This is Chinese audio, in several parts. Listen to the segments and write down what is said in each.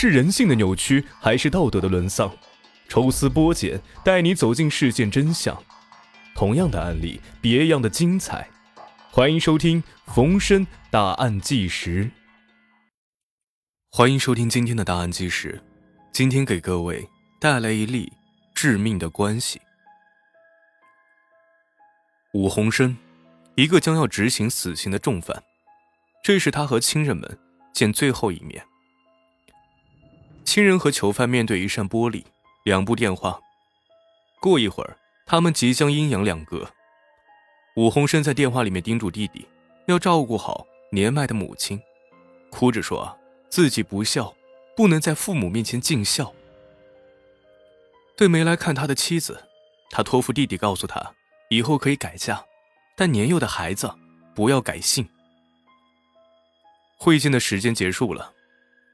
是人性的扭曲，还是道德的沦丧？抽丝剥茧，带你走进事件真相。同样的案例，别样的精彩。欢迎收听《逢申大案纪实》。欢迎收听今天的答案纪实。今天给各位带来一例致命的关系。武洪生，一个将要执行死刑的重犯，这是他和亲人们见最后一面。亲人和囚犯面对一扇玻璃。两部电话。过一会儿，他们即将阴阳两隔。武洪生在电话里面叮嘱弟弟，要照顾好年迈的母亲，哭着说自己不孝，不能在父母面前尽孝。对没来看他的妻子，他托付弟弟告诉他，以后可以改嫁，但年幼的孩子不要改姓。会见的时间结束了，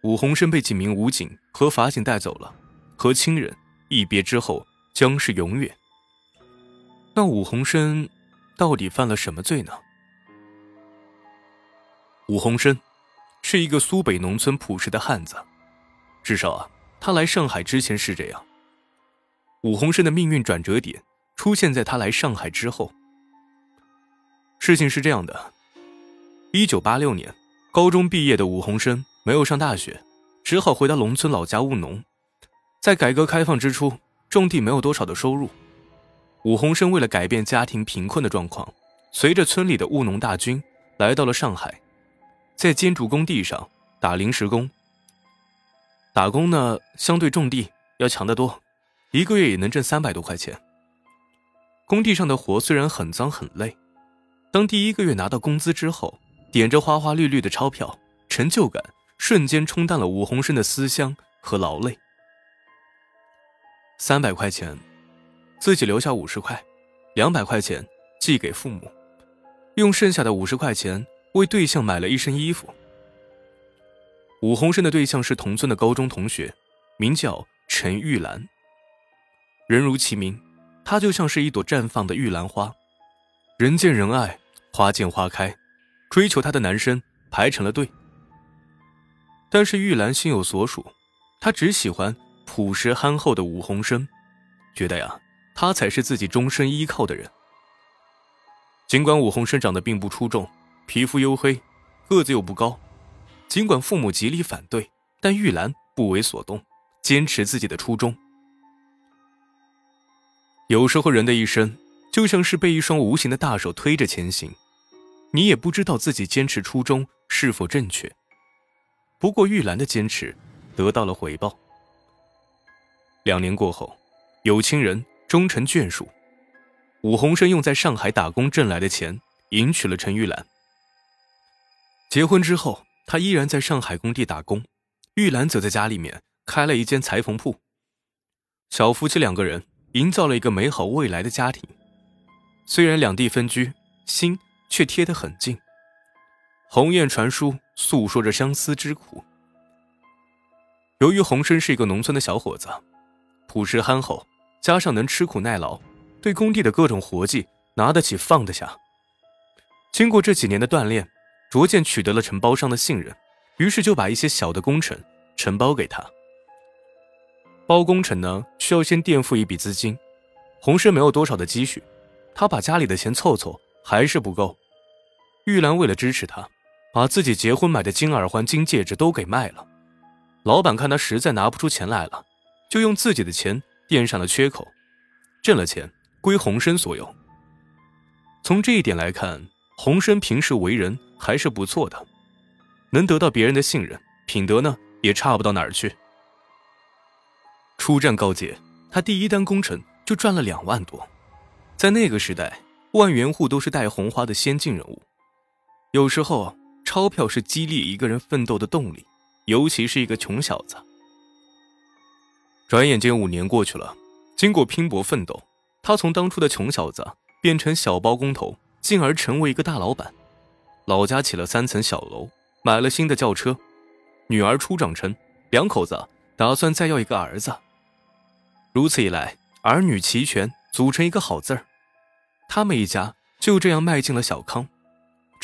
武洪生被几名武警和法警带走了，和亲人。一别之后将是永远。那武洪生到底犯了什么罪呢？武洪生是一个苏北农村朴实的汉子，至少啊，他来上海之前是这样。武洪生的命运转折点出现在他来上海之后。事情是这样的：一九八六年，高中毕业的武洪生没有上大学，只好回到农村老家务农。在改革开放之初，种地没有多少的收入。武洪生为了改变家庭贫困的状况，随着村里的务农大军来到了上海，在建筑工地上打临时工。打工呢，相对种地要强得多，一个月也能挣三百多块钱。工地上的活虽然很脏很累，当第一个月拿到工资之后，点着花花绿绿的钞票，成就感瞬间冲淡了武洪生的思乡和劳累。三百块钱，自己留下五十块，两百块钱寄给父母，用剩下的五十块钱为对象买了一身衣服。武洪生的对象是同村的高中同学，名叫陈玉兰。人如其名，她就像是一朵绽放的玉兰花，人见人爱，花见花开，追求她的男生排成了队。但是玉兰心有所属，她只喜欢。朴实憨厚的武洪生，觉得呀，他才是自己终身依靠的人。尽管武洪生长得并不出众，皮肤黝黑，个子又不高，尽管父母极力反对，但玉兰不为所动，坚持自己的初衷。有时候，人的一生就像是被一双无形的大手推着前行，你也不知道自己坚持初衷是否正确。不过，玉兰的坚持得到了回报。两年过后，有情人终成眷属。武洪生用在上海打工挣来的钱迎娶了陈玉兰。结婚之后，他依然在上海工地打工，玉兰则在家里面开了一间裁缝铺。小夫妻两个人营造了一个美好未来的家庭。虽然两地分居，心却贴得很近。鸿雁传书，诉说着相思之苦。由于洪生是一个农村的小伙子。朴实憨厚，加上能吃苦耐劳，对工地的各种活计拿得起放得下。经过这几年的锻炼，逐渐取得了承包商的信任，于是就把一些小的工程承包给他。包工程呢，需要先垫付一笔资金。洪生没有多少的积蓄，他把家里的钱凑凑还是不够。玉兰为了支持他，把自己结婚买的金耳环、金戒指都给卖了。老板看他实在拿不出钱来了。就用自己的钱垫上了缺口，挣了钱归洪生所有。从这一点来看，洪生平时为人还是不错的，能得到别人的信任，品德呢也差不到哪儿去。出战告捷，他第一单工程就赚了两万多，在那个时代，万元户都是带红花的先进人物。有时候，钞票是激励一个人奋斗的动力，尤其是一个穷小子。转眼间五年过去了，经过拼搏奋斗，他从当初的穷小子变成小包工头，进而成为一个大老板。老家起了三层小楼，买了新的轿车，女儿初长成，两口子打算再要一个儿子。如此一来，儿女齐全，组成一个好字儿。他们一家就这样迈进了小康，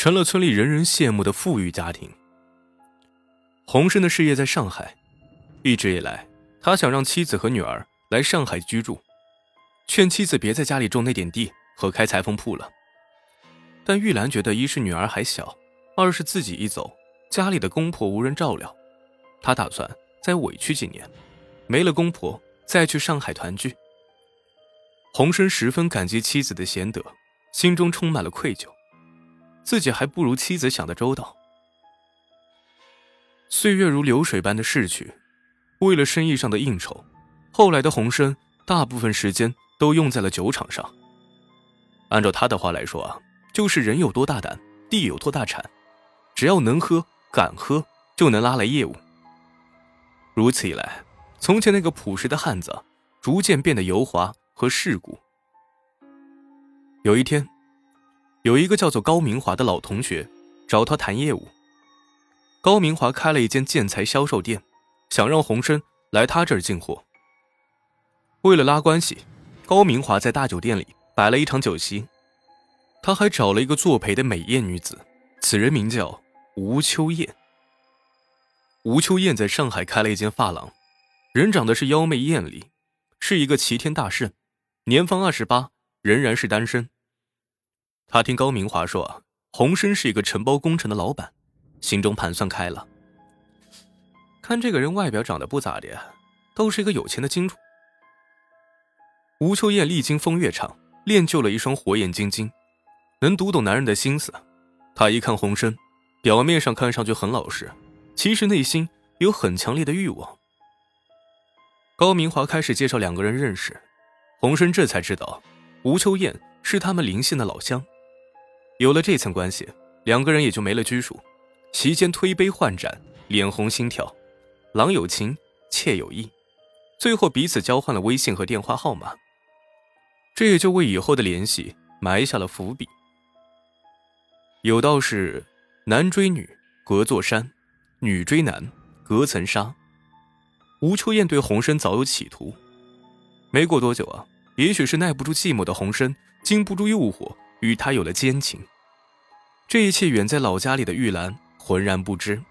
成了村里人人羡慕的富裕家庭。洪生的事业在上海。一直以来，他想让妻子和女儿来上海居住，劝妻子别在家里种那点地和开裁缝铺了。但玉兰觉得，一是女儿还小，二是自己一走，家里的公婆无人照料，她打算再委屈几年，没了公婆再去上海团聚。洪生十分感激妻子的贤德，心中充满了愧疚，自己还不如妻子想的周到。岁月如流水般的逝去，为了生意上的应酬，后来的洪生大部分时间都用在了酒场上。按照他的话来说啊，就是人有多大胆，地有多大产，只要能喝、敢喝，就能拉来业务。如此一来，从前那个朴实的汉子，逐渐变得油滑和世故。有一天，有一个叫做高明华的老同学找他谈业务。高明华开了一间建材销售店，想让洪生来他这儿进货。为了拉关系，高明华在大酒店里摆了一场酒席，他还找了一个作陪的美艳女子，此人名叫吴秋燕。吴秋燕在上海开了一间发廊，人长得是妖媚艳丽，是一个齐天大圣，年方二十八，仍然是单身。他听高明华说，洪生是一个承包工程的老板。心中盘算开了，看这个人外表长得不咋的，倒是一个有钱的金主。吴秋燕历经风月场，练就了一双火眼金睛，能读懂男人的心思。她一看洪生，表面上看上去很老实，其实内心有很强烈的欲望。高明华开始介绍两个人认识，洪生这才知道，吴秋燕是他们临县的老乡。有了这层关系，两个人也就没了拘束。席间推杯换盏，脸红心跳，郎有情，妾有意，最后彼此交换了微信和电话号码。这也就为以后的联系埋下了伏笔。有道是：男追女隔座山，女追男隔层纱。吴秋燕对洪生早有企图，没过多久啊，也许是耐不住寂寞的洪生，经不住诱惑，与他有了奸情。这一切远在老家里的玉兰。浑然不知，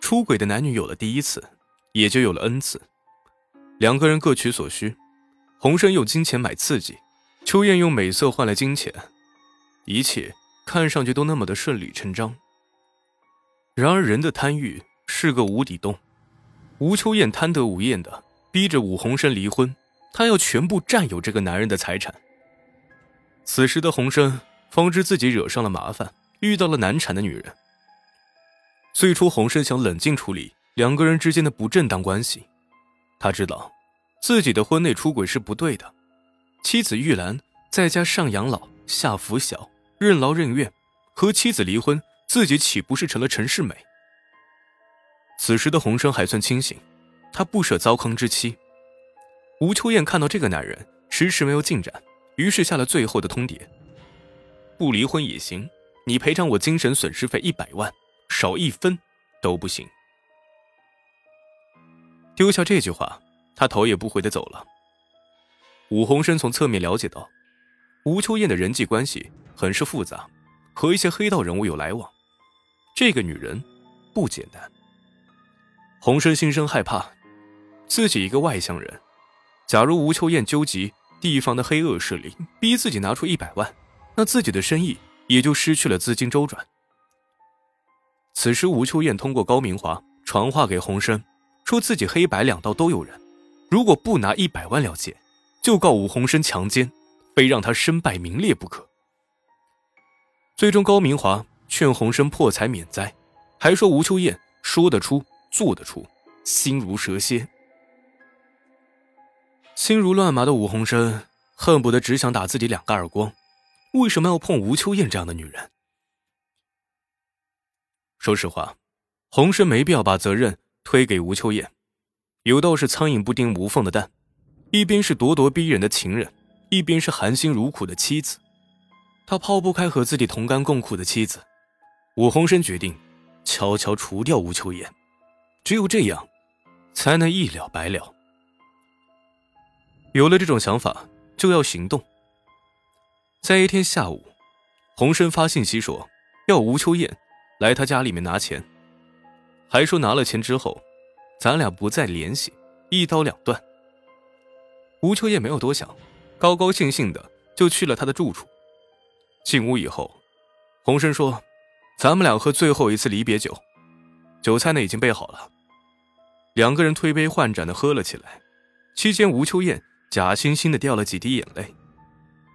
出轨的男女有了第一次，也就有了 n 次。两个人各取所需，洪生用金钱买刺激，秋燕用美色换来金钱，一切看上去都那么的顺理成章。然而人的贪欲是个无底洞，吴秋燕贪得无厌的逼着武洪生离婚，她要全部占有这个男人的财产。此时的洪生方知自己惹上了麻烦。遇到了难产的女人。最初，洪生想冷静处理两个人之间的不正当关系。他知道，自己的婚内出轨是不对的。妻子玉兰在家上养老、下拂晓，任劳任怨，和妻子离婚，自己岂不是成了陈世美？此时的洪生还算清醒，他不舍糟糠之妻。吴秋燕看到这个男人迟迟没有进展，于是下了最后的通牒：不离婚也行。你赔偿我精神损失费一百万，少一分都不行。丢下这句话，他头也不回的走了。武洪生从侧面了解到，吴秋燕的人际关系很是复杂，和一些黑道人物有来往。这个女人不简单。洪生心生害怕，自己一个外乡人，假如吴秋燕纠集地方的黑恶势力，逼自己拿出一百万，那自己的生意。也就失去了资金周转。此时，吴秋燕通过高明华传话给洪生，说自己黑白两道都有人，如果不拿一百万了结，就告武洪生强奸，非让他身败名裂不可。最终，高明华劝洪生破财免灾，还说吴秋燕说得出做得出，心如蛇蝎。心如乱麻的武洪生恨不得只想打自己两个耳光。为什么要碰吴秋燕这样的女人？说实话，洪生没必要把责任推给吴秋燕。有道是“苍蝇不叮无缝的蛋”，一边是咄咄逼人的情人，一边是含辛茹苦的妻子，他抛不开和自己同甘共苦的妻子。武洪生决定悄悄除掉吴秋燕，只有这样，才能一了百了。有了这种想法，就要行动。在一天下午，洪生发信息说要吴秋燕来他家里面拿钱，还说拿了钱之后咱俩不再联系，一刀两断。吴秋燕没有多想，高高兴兴的就去了他的住处。进屋以后，洪生说：“咱们俩喝最后一次离别酒，酒菜呢已经备好了。”两个人推杯换盏的喝了起来。期间，吴秋燕假惺惺的掉了几滴眼泪，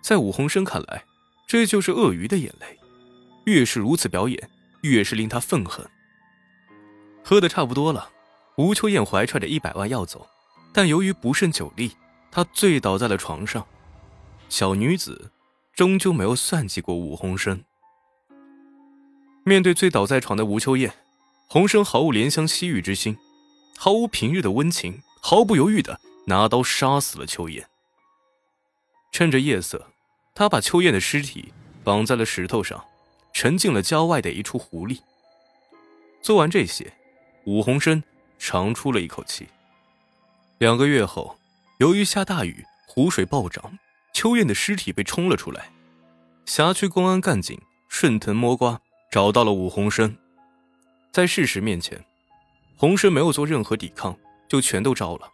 在武洪生看来，这就是鳄鱼的眼泪。越是如此表演，越是令他愤恨。喝的差不多了，吴秋燕怀揣着一百万要走，但由于不胜酒力。她醉倒在了床上，小女子终究没有算计过武洪生。面对醉倒在床的吴秋燕，洪生毫无怜香惜玉之心，毫无平日的温情，毫不犹豫的拿刀杀死了秋燕。趁着夜色，他把秋燕的尸体绑在了石头上，沉进了郊外的一处湖里。做完这些，武洪生长出了一口气。两个月后。由于下大雨，湖水暴涨，秋燕的尸体被冲了出来。辖区公安干警顺藤摸瓜找到了武洪生，在事实面前，洪生没有做任何抵抗，就全都招了。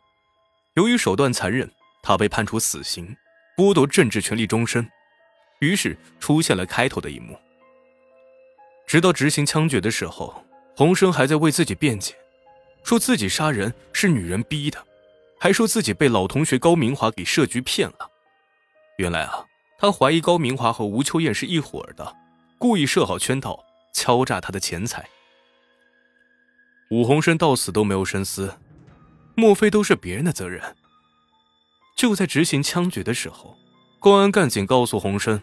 由于手段残忍，他被判处死刑，剥夺政治权利终身。于是出现了开头的一幕。直到执行枪决的时候，洪生还在为自己辩解，说自己杀人是女人逼的。还说自己被老同学高明华给设局骗了。原来啊，他怀疑高明华和吴秋燕是一伙的，故意设好圈套，敲诈他的钱财。武洪生到死都没有深思，莫非都是别人的责任？就在执行枪决的时候，公安干警告诉洪生，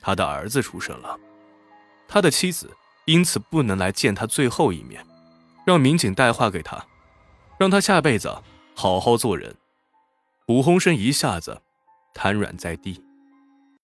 他的儿子出生了，他的妻子因此不能来见他最后一面，让民警带话给他，让他下辈子。好好做人，武洪生一下子瘫软在地。